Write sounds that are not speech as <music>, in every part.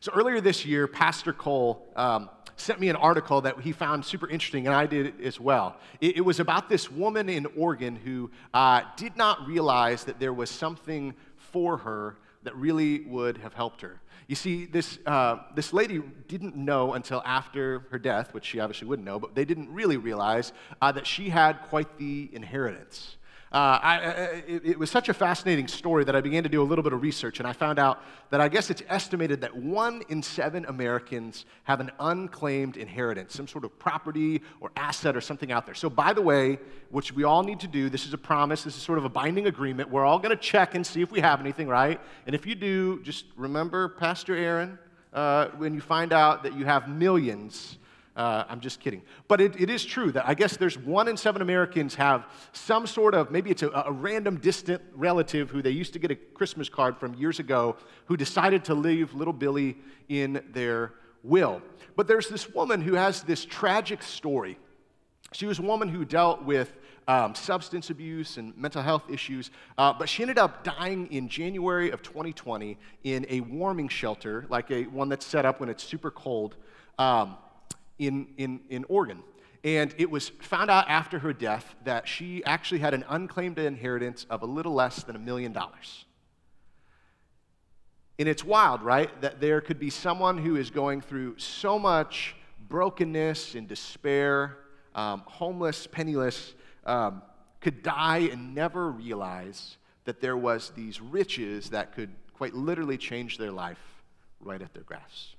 So earlier this year, Pastor Cole um, sent me an article that he found super interesting, and I did as well. It, it was about this woman in Oregon who uh, did not realize that there was something for her that really would have helped her. You see, this, uh, this lady didn't know until after her death, which she obviously wouldn't know, but they didn't really realize uh, that she had quite the inheritance. Uh, I, it, it, was such a fascinating story that I began to do a little bit of research, and I found out that I guess it's estimated that one in seven Americans have an unclaimed inheritance, some sort of property or asset or something out there. So, by the way, which we all need to do, this is a promise, this is sort of a binding agreement. We're all going to check and see if we have anything, right? And if you do, just remember Pastor Aaron uh, when you find out that you have millions uh, I'm just kidding. But it, it is true that I guess there's one in seven Americans have some sort of, maybe it's a, a random distant relative who they used to get a Christmas card from years ago who decided to leave little Billy in their will. But there's this woman who has this tragic story. She was a woman who dealt with um, substance abuse and mental health issues, uh, but she ended up dying in January of 2020 in a warming shelter, like a one that's set up when it's super cold. Um, in, in, in Oregon. And it was found out after her death that she actually had an unclaimed inheritance of a little less than a million dollars. And it's wild, right? That there could be someone who is going through so much brokenness and despair, um, homeless, penniless, um, could die and never realize that there was these riches that could quite literally change their life right at their grasp.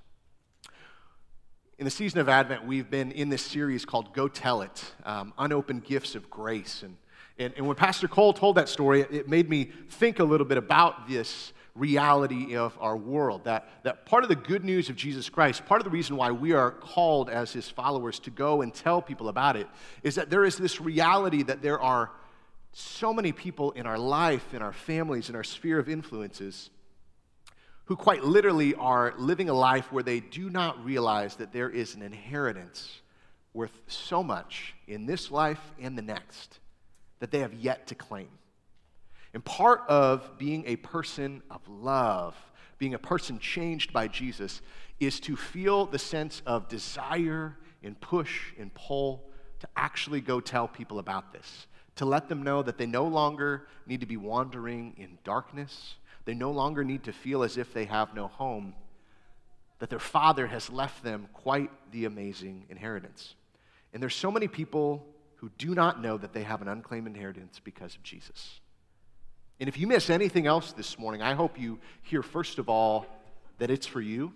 In the season of Advent, we've been in this series called Go Tell It um, Unopened Gifts of Grace. And, and, and when Pastor Cole told that story, it, it made me think a little bit about this reality of our world. That, that part of the good news of Jesus Christ, part of the reason why we are called as his followers to go and tell people about it, is that there is this reality that there are so many people in our life, in our families, in our sphere of influences who quite literally are living a life where they do not realize that there is an inheritance worth so much in this life and the next that they have yet to claim. And part of being a person of love, being a person changed by Jesus, is to feel the sense of desire and push and pull to actually go tell people about this, to let them know that they no longer need to be wandering in darkness they no longer need to feel as if they have no home, that their father has left them quite the amazing inheritance. And there's so many people who do not know that they have an unclaimed inheritance because of Jesus. And if you miss anything else this morning, I hope you hear, first of all, that it's for you.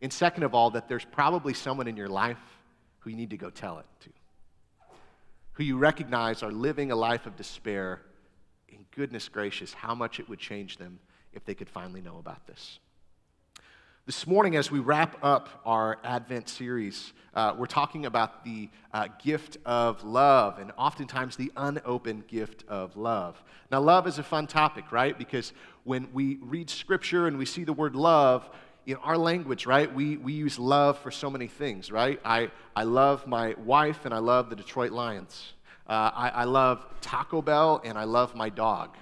And second of all, that there's probably someone in your life who you need to go tell it to, who you recognize are living a life of despair goodness gracious, how much it would change them if they could finally know about this. This morning, as we wrap up our Advent series, uh, we're talking about the uh, gift of love and oftentimes the unopened gift of love. Now, love is a fun topic, right? Because when we read scripture and we see the word love, in our language, right, we, we use love for so many things, right? I, I love my wife and I love the Detroit Lions. Uh, I, I love Taco Bell and I love my dog.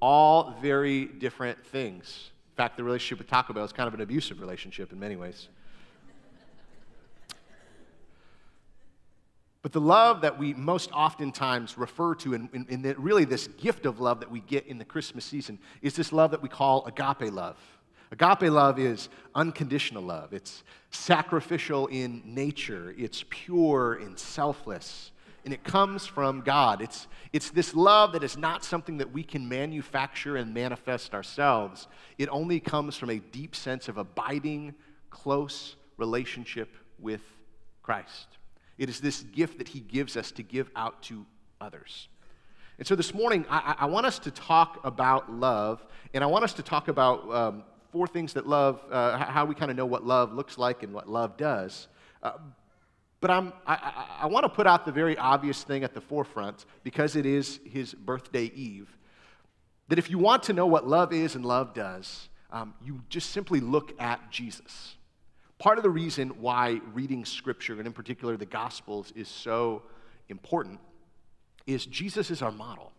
All very different things. In fact, the relationship with Taco Bell is kind of an abusive relationship in many ways. But the love that we most oftentimes refer to, and, and, really this gift of love that we get in the Christmas season, is this love that we call agape love. Agape love is unconditional love, it's sacrificial in nature, it's pure and selfless and it comes from God. It's, it's this love that is not something that we can manufacture and manifest ourselves. It only comes from a deep sense of abiding, close relationship with Christ. It is this gift that He gives us to give out to others. And so this morning, I, I want us to talk about love, and I want us to talk about um, four things that love, uh, how we kind of know what love looks like and what love does. Uh, but I'm, I, I, I want to put out the very obvious thing at the forefront because it is his birthday eve. That if you want to know what love is and love does, um, you just simply look at Jesus. Part of the reason why reading scripture, and in particular the Gospels, is so important is Jesus is our model.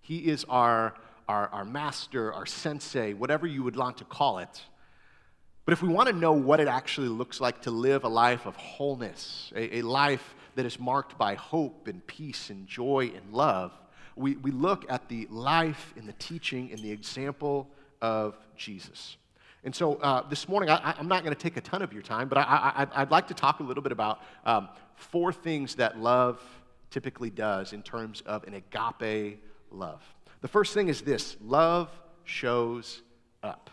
He is our, our, our master, our sensei, whatever you would want to call it. But if we want to know what it actually looks like to live a life of wholeness, a, a life that is marked by hope and peace and joy and love, we, we look at the life and the teaching and the example of Jesus. And so uh, this morning, I, am not going to take a ton of your time, but I, would like to talk a little bit about um, four things that love typically does in terms of an agape love. The first thing is this love shows up.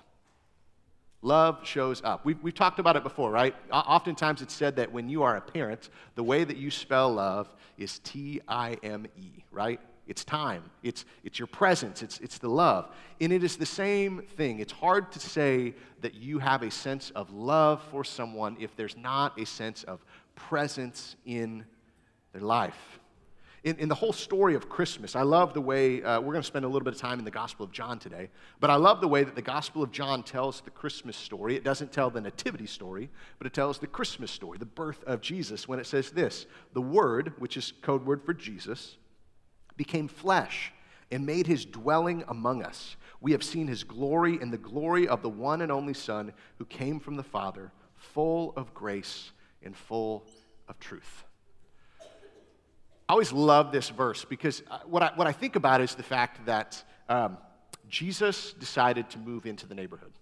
Love shows up. We've, we've talked about it before, right? Oftentimes it's said that when you are a parent, the way that you spell love is T I M E, right? It's time, it's, it's your presence, it's, it's the love. And it is the same thing. It's hard to say that you have a sense of love for someone if there's not a sense of presence in their life in, in the whole story of Christmas, I love the way, uh, we're going to spend a little bit of time in the Gospel of John today, but I love the way that the Gospel of John tells the Christmas story. It doesn't tell the Nativity story, but it tells the Christmas story, the birth of Jesus, when it says this The Word, which is code word for Jesus, became flesh and made his dwelling among us. We have seen his glory and the glory of the one and only Son who came from the Father, full of grace and full of truth. I always love this verse because uh, what I, what I think about is the fact that um, Jesus decided to move into the neighborhood.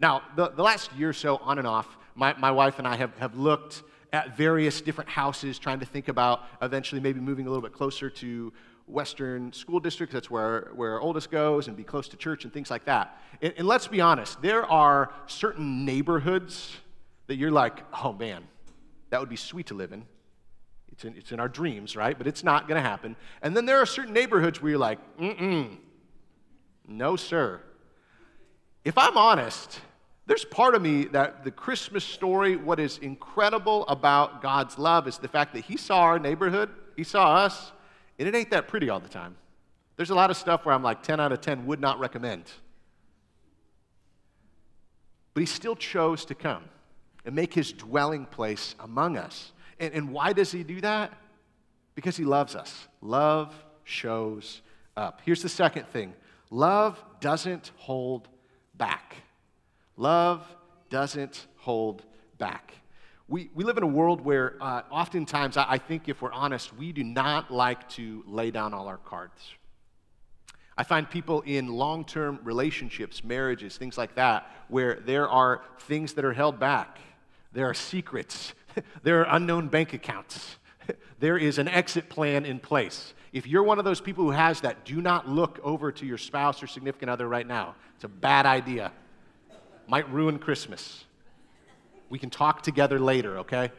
Now, the, the last year or so, on and off, my, my wife and I have, have looked at various different houses, trying to think about eventually maybe moving a little bit closer to Western School District. That's where, where our oldest goes, and be close to church and things like that. And, and let's be honest, there are certain neighborhoods that you're like, oh man, that would be sweet to live in. It's in, it's in our dreams, right? But it's not going to happen. And then there are certain neighborhoods where you're like, mm-mm, no, sir. If I'm honest, there's part of me that the Christmas story, what is incredible about God's love is the fact that He saw our neighborhood, He saw us, and it ain't that pretty all the time. There's a lot of stuff where I'm like 10 out of 10 would not recommend. But He still chose to come and make His dwelling place among us. And, and why does he do that? Because he loves us. Love shows up. Here's the second thing love doesn't hold back. Love doesn't hold back. We, we live in a world where uh, oftentimes, I, I think if we're honest, we do not like to lay down all our cards. I find people in long term relationships, marriages, things like that, where there are things that are held back. There are secrets <laughs> there are unknown bank accounts. <laughs> there is an exit plan in place. If you're one of those people who has that, do not look over to your spouse or significant other right now. It's a bad idea. Might ruin Christmas. We can talk together later, okay?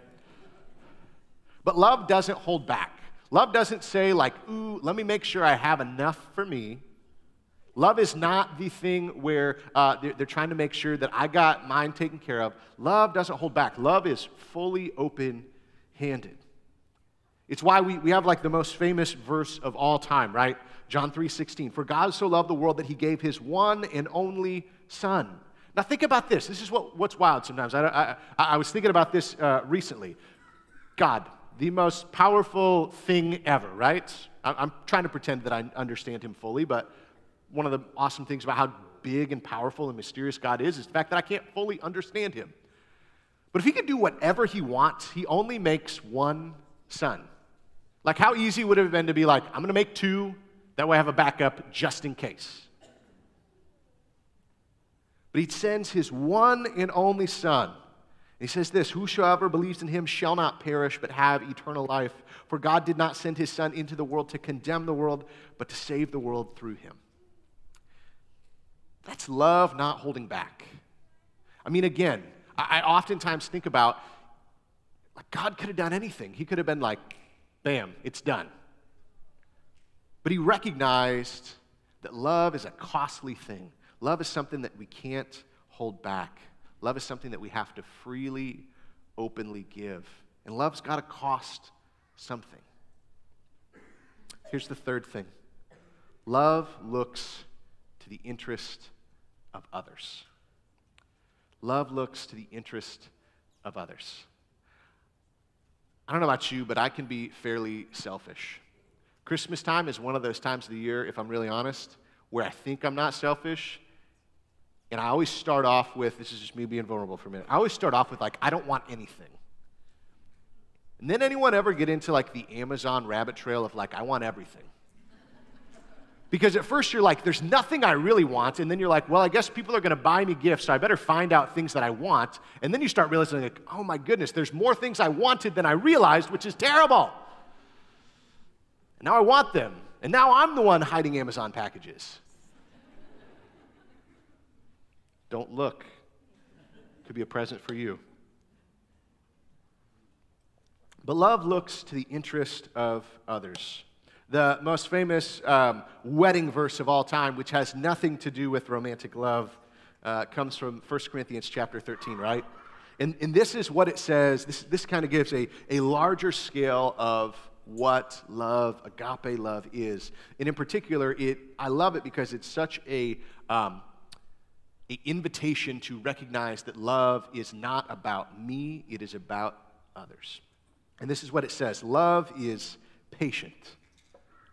But love doesn't hold back. Love doesn't say, like, ooh, let me make sure I have enough for me Love is not the thing where uh, they're, they're, trying to make sure that I got mine taken care of. Love doesn't hold back. Love is fully open handed. It's why we, we have like the most famous verse of all time, right? John 3 16. For God so loved the world that he gave his one and only Son. Now, think about this. This is what, what's wild sometimes. I, I, I was thinking about this uh, recently. God, the most powerful thing ever, right? I'm trying to pretend that I understand him fully, but one of the awesome things about how big and powerful and mysterious God is is the fact that I can't fully understand him. But if he can do whatever he wants, he only makes one son. Like, how easy would it have been to be like, I'm going to make two, that way I have a backup just in case? But he sends his one and only son. He says this Whosoever believes in him shall not perish, but have eternal life. For God did not send his son into the world to condemn the world, but to save the world through him. That's love not holding back. I mean, again, I, I oftentimes think about like God could have done anything. He could have been like, bam, it's done. But he recognized that love is a costly thing. Love is something that we can't hold back. Love is something that we have to freely, openly give. And love's got to cost something. Here's the third thing love looks the interest of others. Love looks to the interest of others. I don't know about you, but I can be fairly selfish. Christmas time is one of those times of the year, if I'm really honest, where I think I'm not selfish, And I always start off with this is just me being vulnerable for a minute. I always start off with, like, I don't want anything. And then anyone ever get into like the Amazon rabbit trail of like, I want everything? Because at first you're like, there's nothing I really want. And then you're like, well, I guess people are going to buy me gifts, so I better find out things that I want. And then you start realizing, like, oh my goodness, there's more things I wanted than I realized, which is terrible. And now I want them. And now I'm the one hiding Amazon packages. Don't look. Could be a present for you. But love looks to the interest of others. The most famous um, wedding verse of all time, which has nothing to do with romantic love, uh, comes from 1 Corinthians chapter 13, right? And, and this is what it says. This, this kind of gives a, a larger scale of what love, agape love, is. And in particular, it, I love it because it's such a, um, a invitation to recognize that love is not about me, it is about others. And this is what it says Love is patient,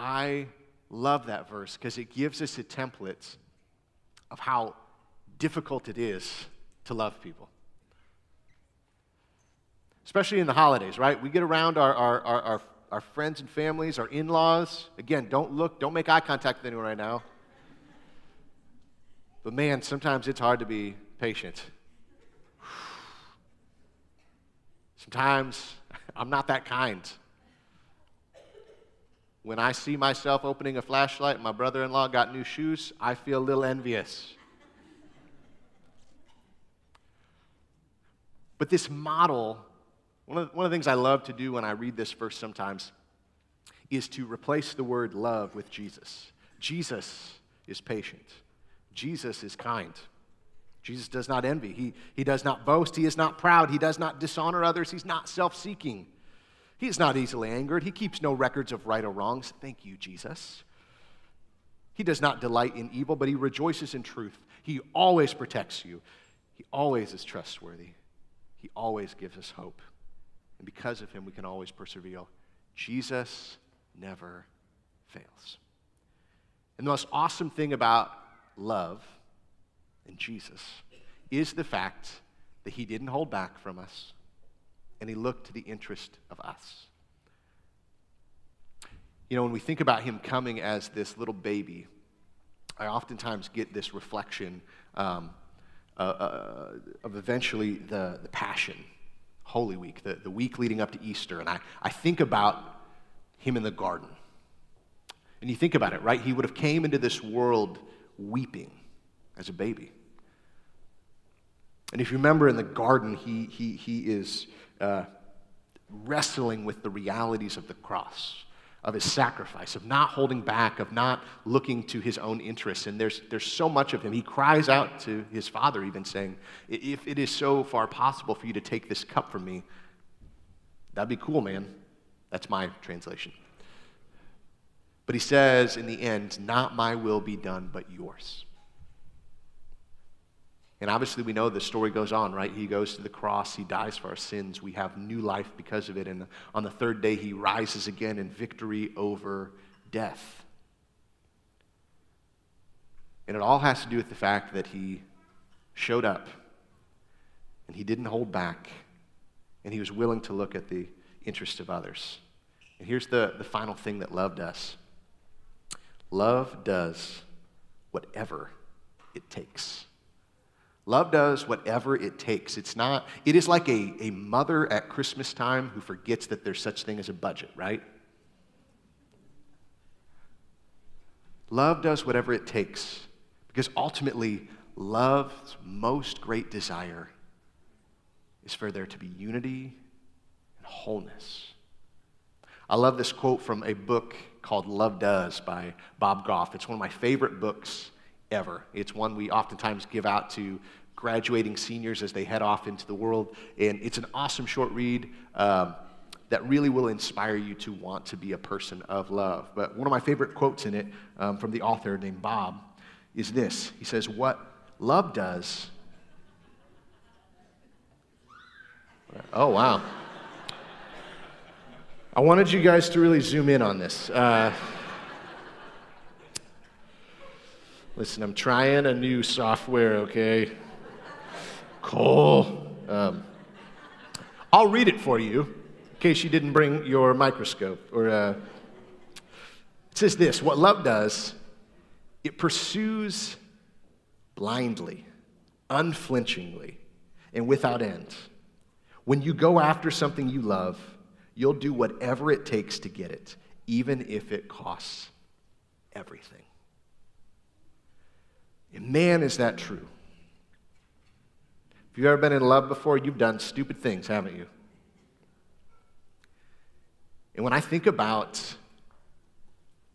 I love that verse because it gives us a template of how difficult it is to love people. Especially in the holidays, right? We get around our, our, our, our, our friends and families, our in laws. Again, don't look, don't make eye contact with anyone right now. But man, sometimes it's hard to be patient. <sighs> Sometimes <laughs> I'm not that kind. When I see myself opening a flashlight my brother in law got new shoes, I feel a little envious. But this model, one of, one of the things I love to do when I read this verse sometimes is to replace the word love with Jesus. Jesus is patient, Jesus is kind. Jesus does not envy. He, he does not boast. He is not proud. He does not dishonor others. He's not self seeking. He is not easily angered. He keeps no records of right or wrongs. Thank you, Jesus. He does not delight in evil, but he rejoices in truth. He always protects you. He always is trustworthy. He always gives us hope. And because of him, we can always persevere. Jesus never fails. And the most awesome thing about love and Jesus is the fact that he didn't hold back from us and he looked to the interest of us. You know, when we think about him coming as this little baby, I oftentimes get this reflection um, uh, uh, of eventually the, the Passion, Holy Week, the, the week leading up to Easter. And I, I think about him in the garden. And you think about it, right? He would have came into this world weeping as a baby. And if you remember in the garden, he, he, he is uh, wrestling with the realities of the cross, of his sacrifice, of not holding back, of not looking to his own interests. And there's, there's so much of him. He cries out to his father, even saying, If it is so far possible for you to take this cup from me, that'd be cool, man. That's my translation. But he says in the end, Not my will be done, but yours. And obviously, we know the story goes on, right? He goes to the cross, he dies for our sins. We have new life because of it. And on the third day, he rises again in victory over death. And it all has to do with the fact that he showed up and he didn't hold back and he was willing to look at the interest of others. And here's the, the final thing that love does love does whatever it takes. Love does whatever it takes. It's not, it is like a, a mother at Christmas time who forgets that there's such thing as a budget, right? Love does whatever it takes because ultimately, love's most great desire is for there to be unity and wholeness. I love this quote from a book called Love Does by Bob Goff. It's one of my favorite books ever. It's one we oftentimes give out to graduating seniors as they head off into the world. And it's an awesome short read um, that really will inspire you to want to be a person of love. But one of my favorite quotes in it um, from the author named Bob is this He says, What love does. Oh, wow. I wanted you guys to really zoom in on this. Uh, listen, I'm trying a new software, okay? Cole. Um, I'll read it for you in case you didn't bring your microscope. Or uh, it says this: What love does, it pursues blindly, unflinchingly, and without end. When you go after something you love, you'll do whatever it takes to get it, even if it costs everything. And man, is that true. If you've ever been in love before, you've done stupid things, haven't you? And when I think about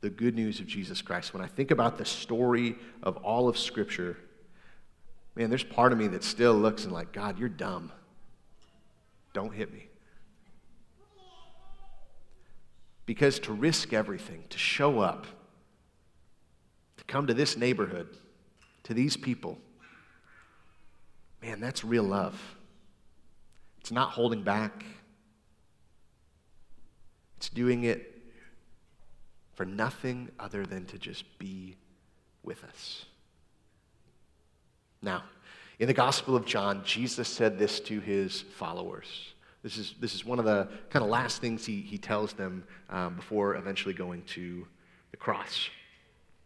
the good news of Jesus Christ, when I think about the story of all of Scripture, man, there's part of me that still looks and like, God, you're dumb. Don't hit me. Because to risk everything, to show up, to come to this neighborhood, to these people, man, that's real love. It's not holding back, it's doing it for nothing other than to just be with us. Now, in the Gospel of John, Jesus said this to his followers. This is, this is one of the kind of last things he, he tells them um, before eventually going to the cross.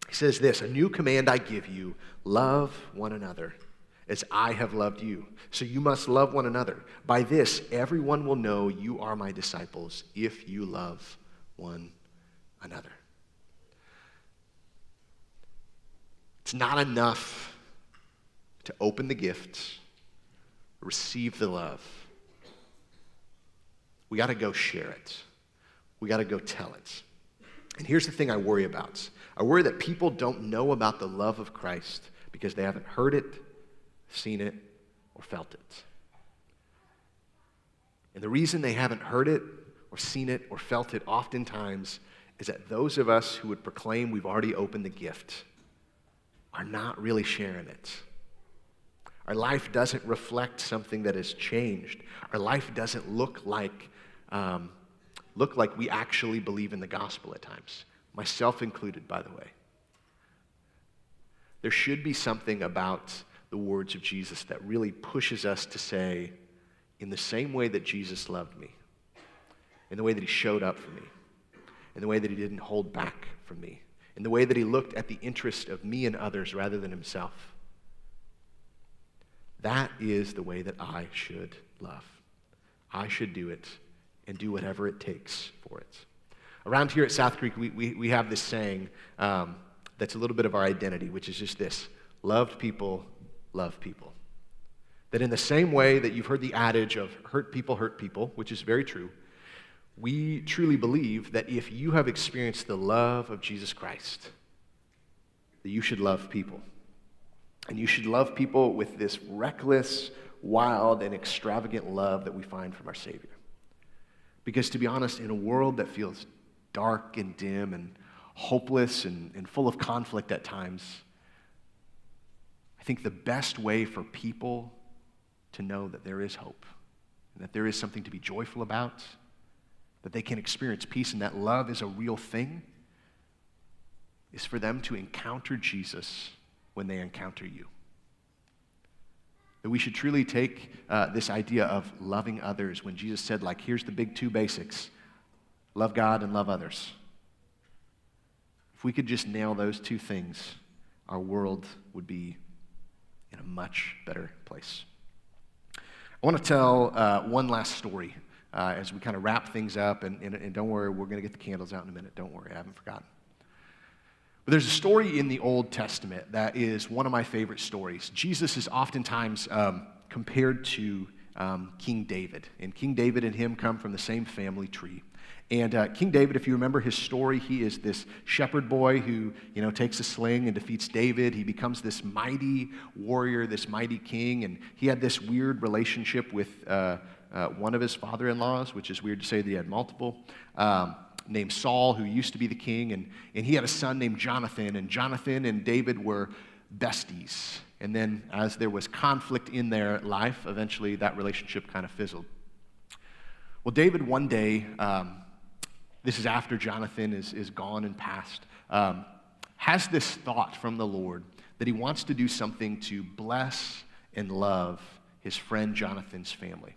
He says this A new command I give you love one another as I have loved you. So you must love one another. By this, everyone will know you are my disciples if you love one another. It's not enough to open the gifts, receive the love. We got to go share it. We got to go tell it. And here's the thing I worry about I worry that people don't know about the love of Christ because they haven't heard it, seen it, or felt it. And the reason they haven't heard it, or seen it, or felt it oftentimes is that those of us who would proclaim we've already opened the gift are not really sharing it. Our life doesn't reflect something that has changed. Our life doesn't look like, um, look like we actually believe in the gospel at times, myself included, by the way. There should be something about the words of Jesus that really pushes us to say, in the same way that Jesus loved me, in the way that he showed up for me, in the way that he didn't hold back from me, in the way that he looked at the interest of me and others rather than himself. That is the way that I should love. I should do it and do whatever it takes for it. Around here at South Creek, we, we, we have this saying um, that's a little bit of our identity, which is just this loved people love people. That in the same way that you've heard the adage of hurt people hurt people, which is very true, we truly believe that if you have experienced the love of Jesus Christ, that you should love people. And you should love people with this reckless, wild, and extravagant love that we find from our Savior. Because to be honest, in a world that feels dark and dim and hopeless and, and full of conflict at times, I think the best way for people to know that there is hope and that there is something to be joyful about that they can experience peace and that love is a real thing is for them to encounter Jesus when they encounter you. That we should truly take uh, this idea of loving others when Jesus said, like, here's the big two basics love God and love others. If we could just nail those two things, our world would be in a much better place. I want to tell uh, one last story uh, as we kind of wrap things up. And, and, and don't worry, we're going to get the candles out in a minute. Don't worry, I haven't forgotten. But there's a story in the Old Testament that is one of my favorite stories. Jesus is oftentimes um, compared to um, King David. And King David and him come from the same family tree. And uh, King David, if you remember his story, he is this shepherd boy who, you know, takes a sling and defeats David. He becomes this mighty warrior, this mighty king, and he had this weird relationship with uh, uh, one of his father-in-laws, which is weird to say that he had multiple, um, named Saul, who used to be the king, and, and he had a son named Jonathan, and Jonathan and David were besties. And then as there was conflict in their life, eventually that relationship kind of fizzled. Well, David one day... Um, this is after Jonathan is, is gone and passed, um, has this thought from the Lord that he wants to do something to bless and love his friend Jonathan's family.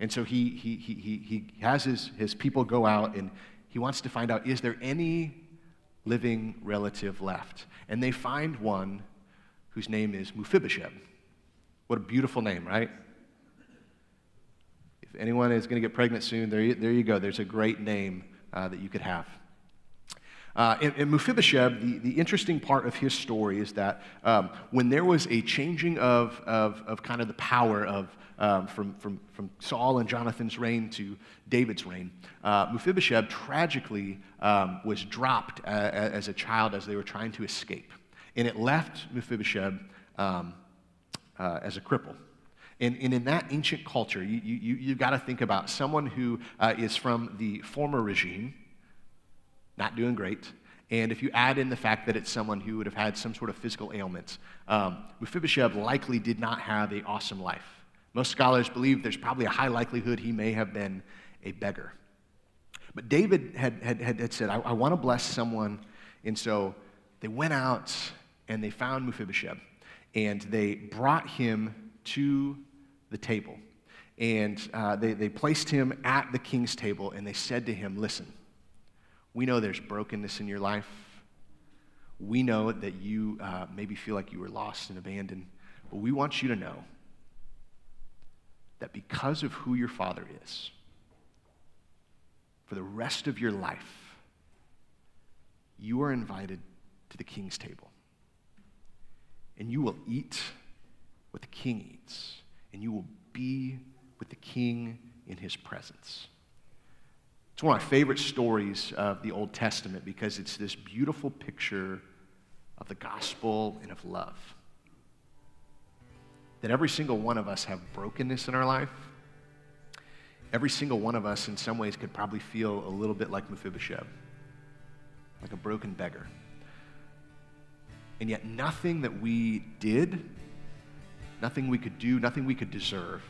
And so he, he, he, he, he has his, his people go out and he wants to find out is there any living relative left? And they find one whose name is Mephibosheth. What a beautiful name, right? If anyone is going to get pregnant soon, there you, there you go. There's a great name uh, that you could have. Uh, in, in Mephibosheth, the, the interesting part of his story is that um, when there was a changing of, of, of kind of the power of, um, from, from, from Saul and Jonathan's reign to David's reign, uh, Mephibosheth tragically um, was dropped uh, as a child as they were trying to escape. And it left Mephibosheth um, uh, as a cripple. And, and in that ancient culture, you, you, you got to think about someone who uh, is from the former regime, not doing great. And if you add in the fact that it's someone who would have had some sort of physical ailments, um, Mephibosheth likely did not have an awesome life. Most scholars believe there's probably a high likelihood he may have been a beggar. But David had, had, had said, I, I want to bless someone. And so they went out and they found Mephibosheth and they brought him to the table. And uh, they, they placed him at the king's table and they said to him, Listen, we know there's brokenness in your life. We know that you uh, maybe feel like you were lost and abandoned, but we want you to know that because of who your father is, for the rest of your life, you are invited to the king's table. And you will eat what the king eats and you will be with the king in his presence. It's one of my favorite stories of the Old Testament because it's this beautiful picture of the gospel and of love. That every single one of us have brokenness in our life. Every single one of us, in some ways, could probably feel a little bit like Mephibosheth, like a broken beggar. And yet, nothing that we did nothing we could do, nothing we could deserve,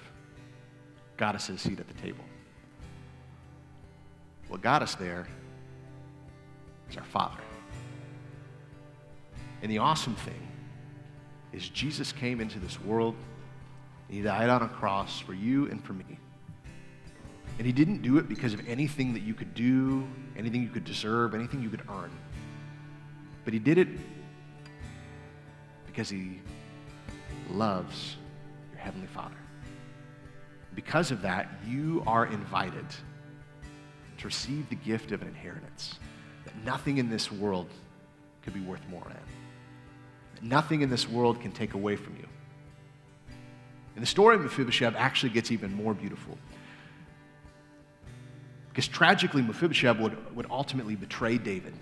got us a seat at the table. What got us there is our Father. And the awesome thing is Jesus came into this world, and he died on a cross for you and for me. And he didn't do it because of anything that you could do, anything you could deserve, anything you could earn. But he did it because he loves your Heavenly Father. Because of that, you are invited to receive the gift of an inheritance that nothing in this world could be worth more than. Nothing in this world can take away from you. And the story of Mephibosheth actually gets even more beautiful. Because tragically, Mephibosheth would, would ultimately betray David.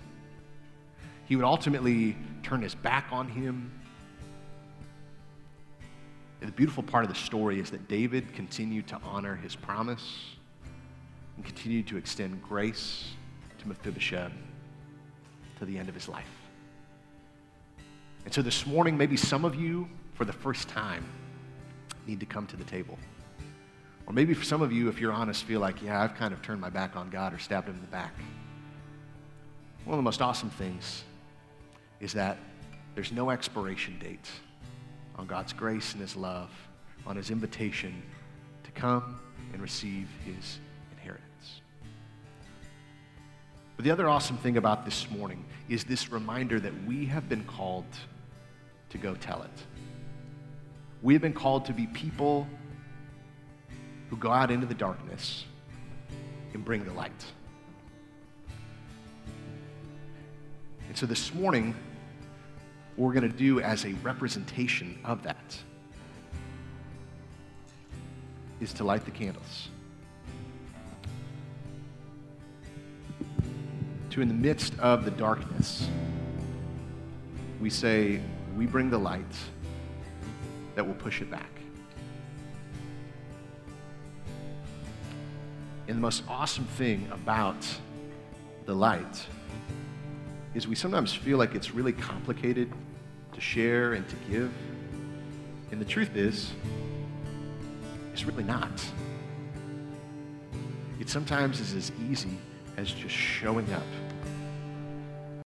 He would ultimately turn his back on him and the beautiful part of the story is that David continued to honor his promise and continued to extend grace to Mephibosheth to the end of his life. And so this morning, maybe some of you, for the first time, need to come to the table. Or maybe for some of you, if you're honest, feel like, yeah, I've kind of turned my back on God or stabbed him in the back. One of the most awesome things is that there's no expiration date on God's grace and His love, on His invitation to come and receive His inheritance. But the other awesome thing about this morning is this reminder that we have been called to go tell it. We have been called to be people who go out into the darkness and bring the light. And so this morning, we're going to do as a representation of that is to light the candles. to, in the midst of the darkness, we say, we bring the light that will push it back. And the most awesome thing about the light is we sometimes feel like it's really complicated to share and to give. And the truth is, it's really not. It sometimes is as easy as just showing up